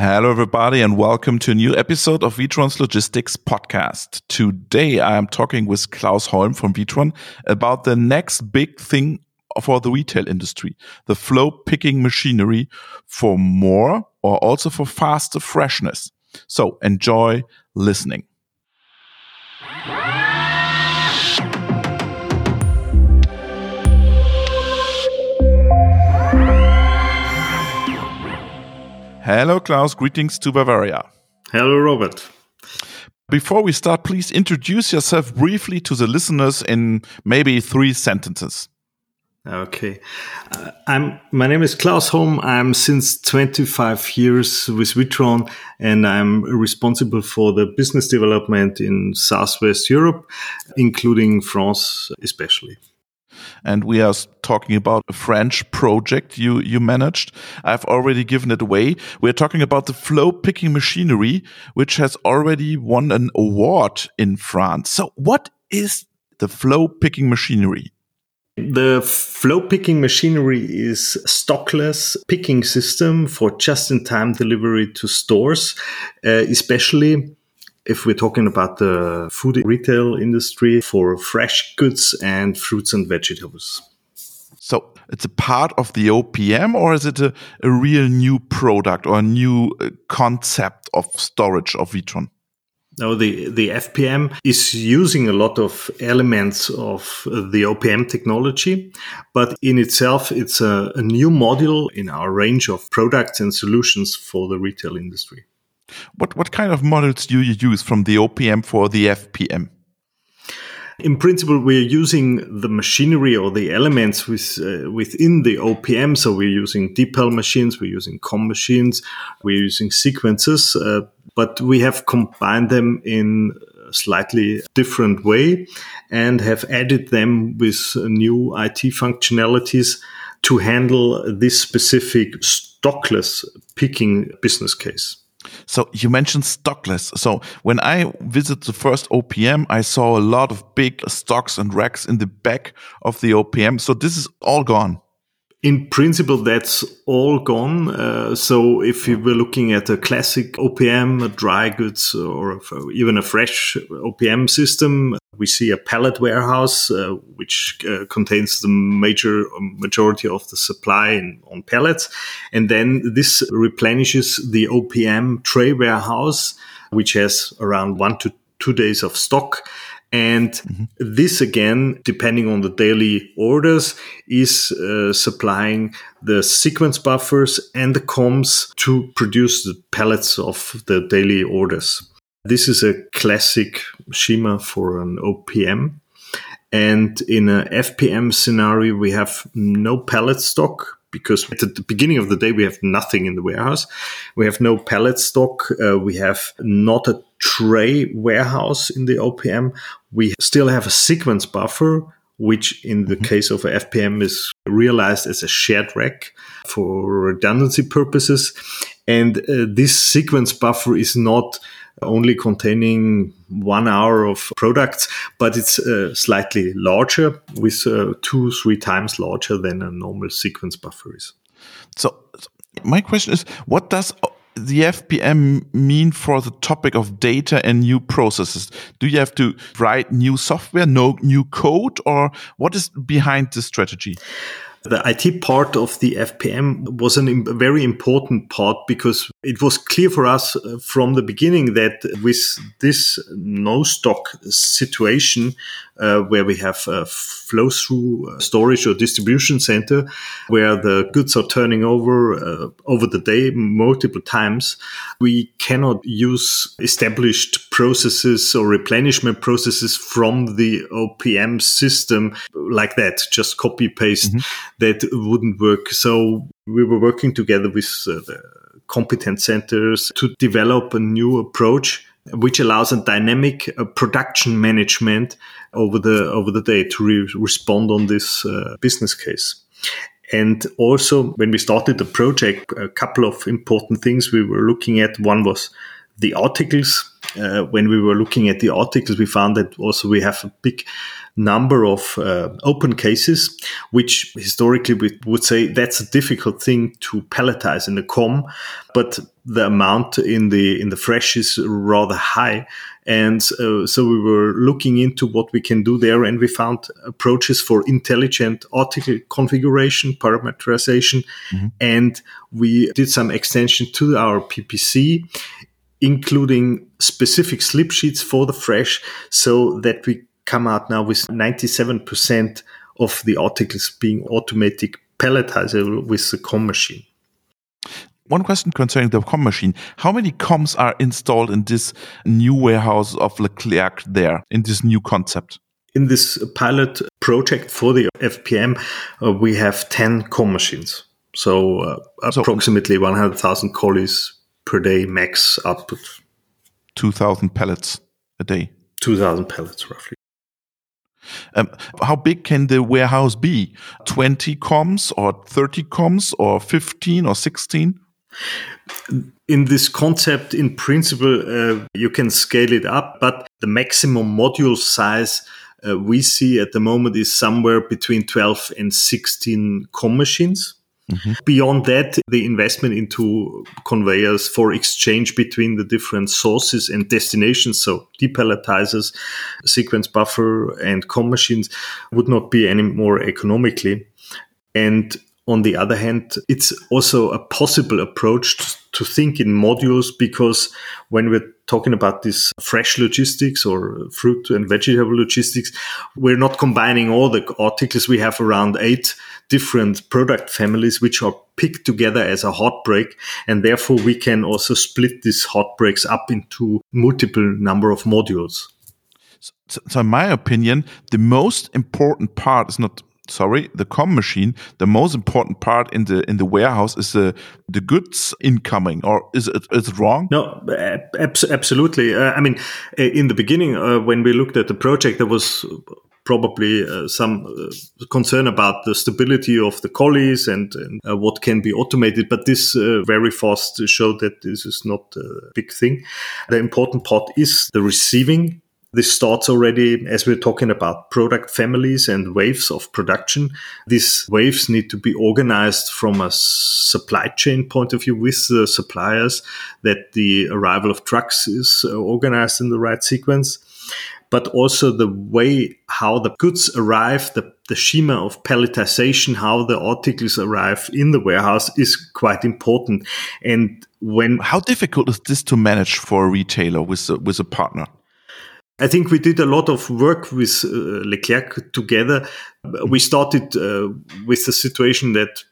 Hello, everybody, and welcome to a new episode of Witron's Logistics Podcast. Today, I am talking with Claus Holm from Vitron about the next big thing for the retail industry the flow picking machinery for more or also for faster freshness. So, enjoy listening. Hello, Claus. Greetings to Bavaria. Hello, Robert. Before we start, please introduce yourself briefly to the listeners in maybe three sentences. Okay, uh, I'm. My name is Claus Holm. I'm since 25 years with Witron, and I'm responsible for the business development in Southwest Europe, including France, especially and we are talking about a French project you you managed. I've already given it away. We're talking about the flow picking machinery, which has already won an award in France. So, what is the flow picking machinery? The flow picking machinery is stockless picking system for just-in-time delivery to stores, uh, especially if we're talking about the food retail industry for fresh goods and fruits and vegetables. So it's a part of the OPM, or is it a, a real new product or a new uh, concept of storage of Witron? No, the, the FPM is using a lot of elements of the OPM technology, but in itself, it's a, a new module in our range of products and solutions for the retail industry. What what kind of models do you use from the OPM for the FPM? In principle, we're using the machinery or the elements with, uh, within the OPM. So we're using DePal machines, we're using COM machines, we're using sequences, uh, but we have combined them in a slightly different way and have added them with new IT functionalities to handle this specific stockless picking business case. So you mentioned stockless. So when I visited the first OPM, I saw a lot of big stocks and racks in the back of the OPM. So this is all gone in principle, that's all gone. Uh, so if you were looking at a classic OPM, a dry goods, or even a fresh OPM system, we see a pallet warehouse uh, which uh, contains the major um, majority of the supply in, on pallets, and then this replenishes the OPM tray warehouse, which has around one to two days of stock and mm-hmm. this again, depending on the daily orders, is uh, supplying the sequence buffers and the COMs to produce the pallets of the daily orders. This is a classic schema for an OPM. And in a FPM scenario, we have no pallet stock because at the beginning of the day we have nothing in the warehouse we have no pallet stock uh, we have not a tray warehouse in the opm we still have a sequence buffer which in the mm-hmm. case of an fpm is realized as a shared rack for redundancy purposes and uh, this sequence buffer is not only containing one hour of products, but it's uh, slightly larger, with uh, two, three times larger than a normal sequence buffer is. So, my question is what does the FPM mean for the topic of data and new processes? Do you have to write new software, no new code, or what is behind this strategy? The IT part of the FPM was a very important part because it was clear for us uh, from the beginning that with this no stock situation, uh, where we have a flow through uh, storage or distribution center where the goods are turning over uh, over the day multiple times, we cannot use established processes or replenishment processes from the OPM system like that, just copy paste. Mm-hmm. That wouldn't work. So we were working together with uh, the centers to develop a new approach which allows a dynamic uh, production management over the over the day to re- respond on this uh, business case. And also, when we started the project, a couple of important things we were looking at. One was the articles. Uh, when we were looking at the articles, we found that also we have a big number of uh, open cases, which historically we would say that's a difficult thing to palletize in the com, but the amount in the in the fresh is rather high, and uh, so we were looking into what we can do there, and we found approaches for intelligent article configuration, parameterization, mm-hmm. and we did some extension to our PPC including specific slip sheets for the fresh so that we come out now with 97% of the articles being automatic pelletizable with the com machine. One question concerning the com machine. How many coms are installed in this new warehouse of Leclerc there, in this new concept? In this pilot project for the FPM, uh, we have 10 com machines. So, uh, approximately 100,000 collies per day max output. 2,000 pallets a day. 2,000 pallets, roughly. Um, how big can the warehouse be? 20 coms or 30 coms or 15 or 16? In this concept, in principle, uh, you can scale it up, but the maximum module size uh, we see at the moment is somewhere between 12 and 16 com machines. Mm-hmm. Beyond that, the investment into conveyors for exchange between the different sources and destinations, so depalletizers, sequence buffer, and com machines, would not be any more economically. And on the other hand, it's also a possible approach to think in modules because when we're talking about this fresh logistics or fruit and vegetable logistics, we're not combining all the articles. We have around eight different product families which are picked together as a hot break. And therefore we can also split these hot breaks up into multiple number of modules. So, so in my opinion, the most important part is not sorry the com machine the most important part in the in the warehouse is the the goods incoming or is it is it wrong no ab absolutely uh, i mean in the beginning uh, when we looked at the project there was probably uh, some uh, concern about the stability of the collies and, and uh, what can be automated. But this uh, very fast showed that this is not a big thing. The important part is the receiving this starts already as we're talking about product families and waves of production. These waves need to be organized from a supply chain point of view with the suppliers, that the arrival of trucks is uh, organized in the right sequence. But also the way how the goods arrive, the, the schema of palletization, how the articles arrive in the warehouse is quite important. And when how difficult is this to manage for a retailer with a, with a partner? I think we did a lot of work with uh, Leclerc together. We started uh, with the situation that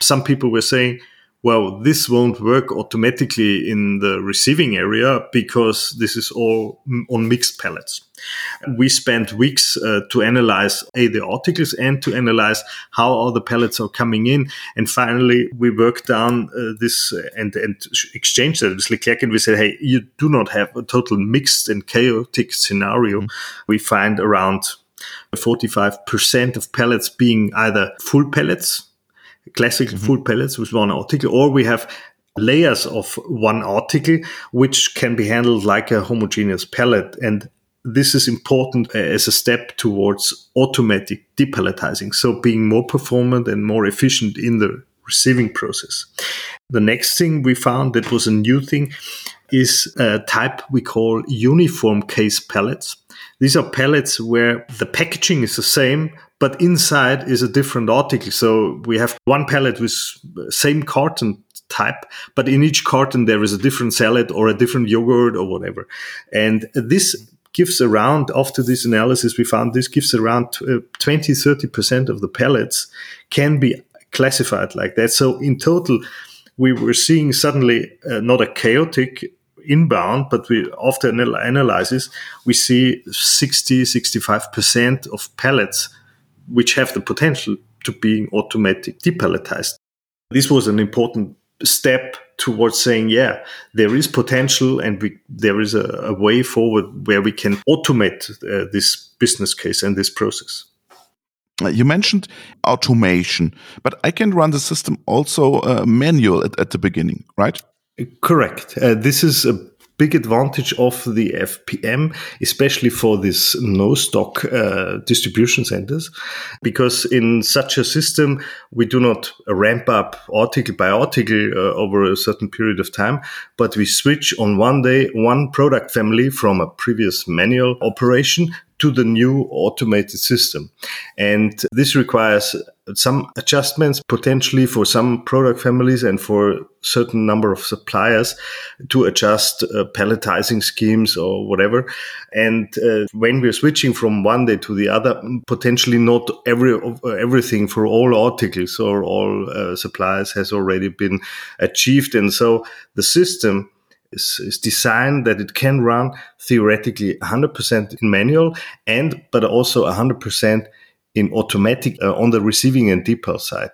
some people were saying, well, this won't work automatically in the receiving area because this is all on mixed pallets. We spent weeks uh, to analyze a the articles and to analyze how all the pallets are coming in. And finally, we worked down uh, this and, and exchanged that with Leclerc and we said, hey, you do not have a total mixed and chaotic scenario. Mm-hmm. We find around 45% of pellets being either full pellets classic mm-hmm. full pellets with one article, or we have layers of one article which can be handled like a homogeneous pellet. And this is important as a step towards automatic depalletizing, so being more performant and more efficient in the receiving process. The next thing we found that was a new thing is a type we call uniform case pellets. These are pellets where the packaging is the same, but inside is a different article. So we have one pallet with same carton type, but in each carton there is a different salad or a different yogurt or whatever. And this gives around, after this analysis, we found this gives around uh, 20, 30% of the pallets can be classified like that. So in total, we were seeing suddenly uh, not a chaotic inbound, but we after analysis, we see 60, 65% of pellets which have the potential to being automatic depalletized. This was an important step towards saying, yeah, there is potential and we, there is a, a way forward where we can automate uh, this business case and this process. Uh, you mentioned automation, but I can run the system also uh, manual at, at, the beginning, right? Correct. Uh, this is a big advantage of the FPM, especially for this no stock uh, distribution centers, because in such a system, we do not ramp up article by article uh, over a certain period of time, but we switch on one day one product family from a previous manual operation to the new automated system. And this requires some adjustments potentially for some product families and for certain number of suppliers to adjust uh, palletizing schemes or whatever. And uh, when we're switching from one day to the other, potentially not every uh, everything for all articles or all uh, suppliers has already been achieved. And so the system is, is designed that it can run theoretically 100% in manual and but also 100% in automatic uh, on the receiving and DePal side.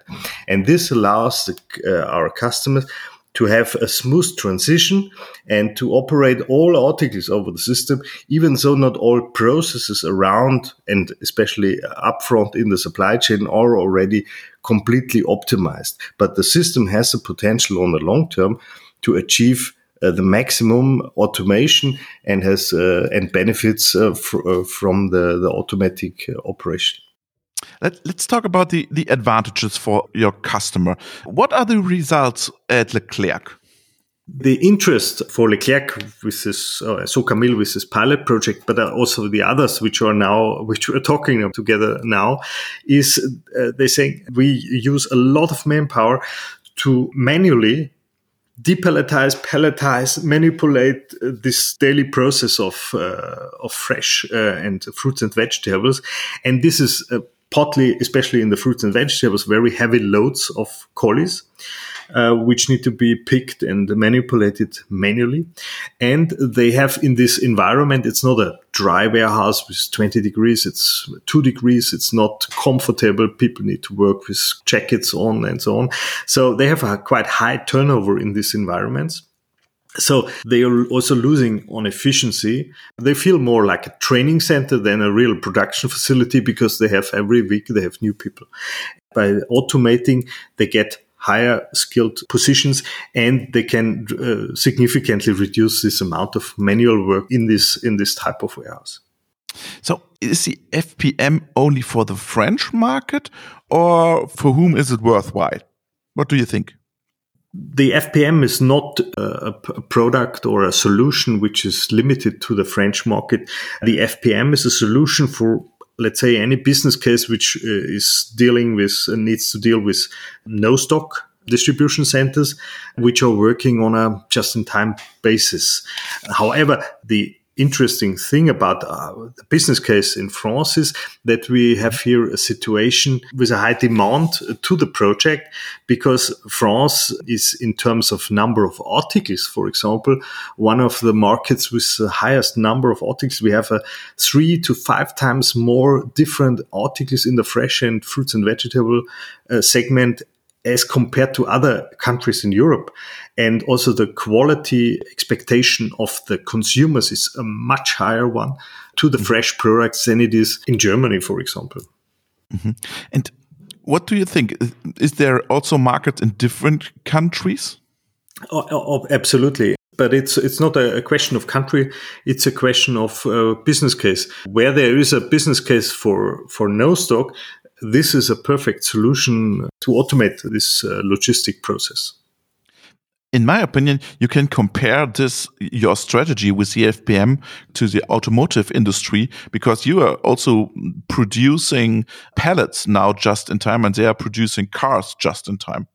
And this allows the, uh, our customers to have a smooth transition and to operate all articles over the system, even though not all processes around and especially upfront in the supply chain are already completely optimized. But the system has the potential on the long term to achieve uh, the maximum automation and has uh, and benefits uh, fr from the, the automatic operation. Let, us talk about the, the advantages for your customer. What are the results at Leclerc? The interest for Leclerc with this uh, Socamil with this pilot project, but also the others which are now which we're talking together now, is uh, they say we use a lot of manpower to manually depalletize, palletize, manipulate uh, this daily process of uh, of fresh uh, and fruits and vegetables, and this is uh, partly, especially in the fruits and vegetables, very heavy loads of collies uh, which need to be picked and manipulated manually. And they have in this environment, it's not a dry warehouse with 20 degrees, it's two degrees, it's not comfortable. People need to work with jackets on and so on. So they have a quite high turnover in these environments. So they are also losing on efficiency. They feel more like a training center than a real production facility because they have every week they have new people. By automating, they get higher skilled positions and they can uh, significantly reduce this amount of manual work in this in this type of warehouse so is the fpm only for the french market or for whom is it worthwhile what do you think the FPM is not a, product or a solution which is limited to the French market. The FPM is a solution for let's say any business case which uh, is dealing with uh, needs to deal with no stock distribution centers which are working on a just in time basis however the interesting thing about the business case in France is that we have here a situation with a high demand to the project because France is, in terms of number of articles, for example, one of the markets with the highest number of articles. We have a three to five times more different articles in the fresh and fruits and vegetable uh, segment as compared to other countries in Europe. And also the quality expectation of the consumers is a much higher one to the mm-hmm. fresh products than it is in Germany, for example. Mm -hmm. And what do you think? Is there also markets in different countries? Oh, oh, oh absolutely. But it's it's not a, question of country; it's a question of uh, business case. Where there is a business case for for no stock, this is a perfect solution to automate this uh, logistic process. In my opinion, you can compare this your strategy with the FPM to the automotive industry because you are also producing pallets now just in time, and they are producing cars just in time.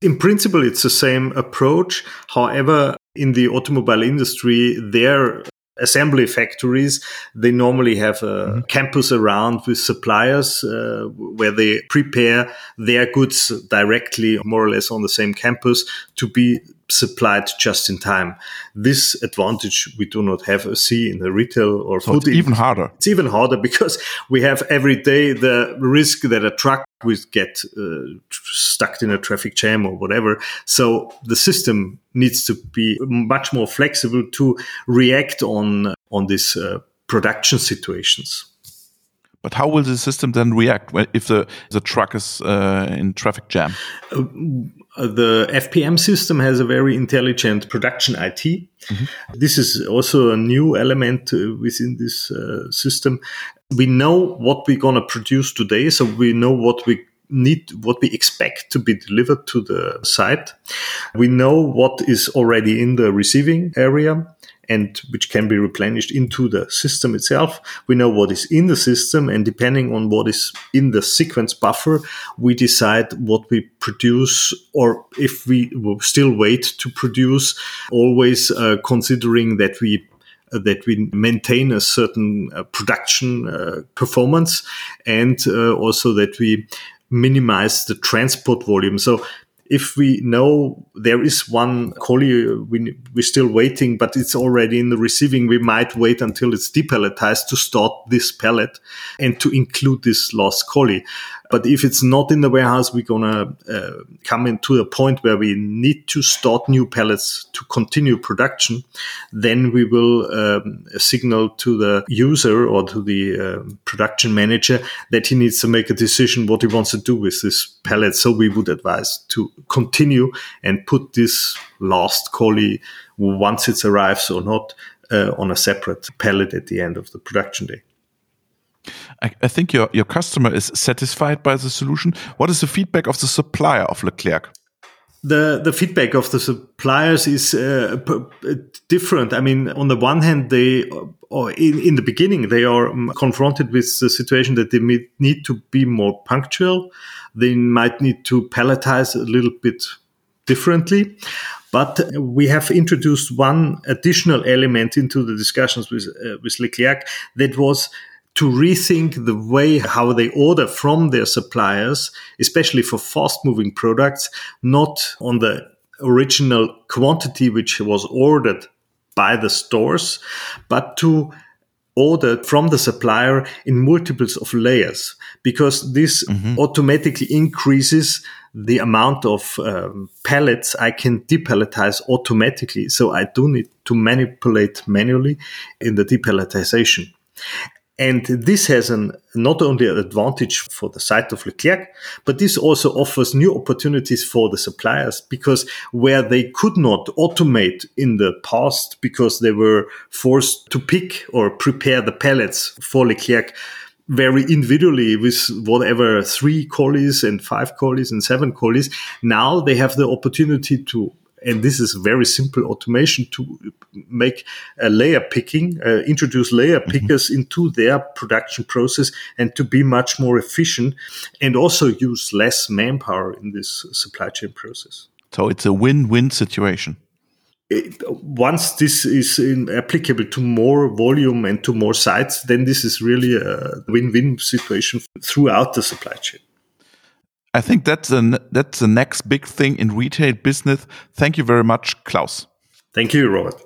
In principle, it's the same approach. However, in the automobile industry, their assembly factories, they normally have a mm-hmm. campus around with suppliers uh, where they prepare their goods directly, more or less on the same campus, to be supplied just in time. This advantage we do not have a see in the retail or so food. It's even harder. It's even harder because we have every day the risk that a truck will get uh, stuck in a traffic jam or whatever. So the system needs to be much more flexible to react on on these uh, production situations. But how will the system then react if the the truck is uh, in traffic jam? Uh, the FPM system has a very intelligent production IT. Mm -hmm. This is also a new element uh, within this uh, system. We know what we're going to produce today, so we know what we need what we expect to be delivered to the site. We know what is already in the receiving area and which can be replenished into the system itself. We know what is in the system, and depending on what is in the sequence buffer, we decide what we produce or if we still wait to produce, always uh, considering that we uh, that we maintain a certain uh, production uh, performance and uh, also that we minimize the transport volume. So if we know there is one collie we, we're still waiting but it's already in the receiving we might wait until it's depalletized to start this pallet and to include this lost collie but if it's not in the warehouse, we're gonna uh, come into a point where we need to start new pallets to continue production. Then we will um, signal to the user or to the uh, production manager that he needs to make a decision what he wants to do with this pallet. So we would advise to continue and put this last collie once it arrives or not uh, on a separate pallet at the end of the production day. I, I, think your, your customer is satisfied by the solution. What is the feedback of the supplier of Leclerc? The, the feedback of the suppliers is uh, different. I mean, on the one hand, they, or in, in the beginning, they are um, confronted with the situation that they need to be more punctual. They might need to palletize a little bit differently. But we have introduced one additional element into the discussions with, uh, with Leclerc that was to rethink the way how they order from their suppliers, especially for fast moving products, not on the original quantity which was ordered by the stores, but to order from the supplier in multiples of layers because this mm-hmm. automatically increases the amount of um, pallets I can depalletize automatically. So I do need to manipulate manually in the depalletization. And this has an not only an advantage for the site of Leclerc, but this also offers new opportunities for the suppliers because where they could not automate in the past because they were forced to pick or prepare the pallets for Leclerc very individually with whatever three collies and five collies and seven collies. Now they have the opportunity to and this is very simple automation to make a layer picking, uh, introduce layer mm-hmm. pickers mm-hmm. into their production process and to be much more efficient and also use less manpower in this supply chain process. So it's a win-win situation. It, once this is in, applicable to more volume and to more sites, then this is really a win-win situation throughout the supply chain. I think that's the that's the next big thing in retail business. Thank you very much, Claus. Thank you, Robert.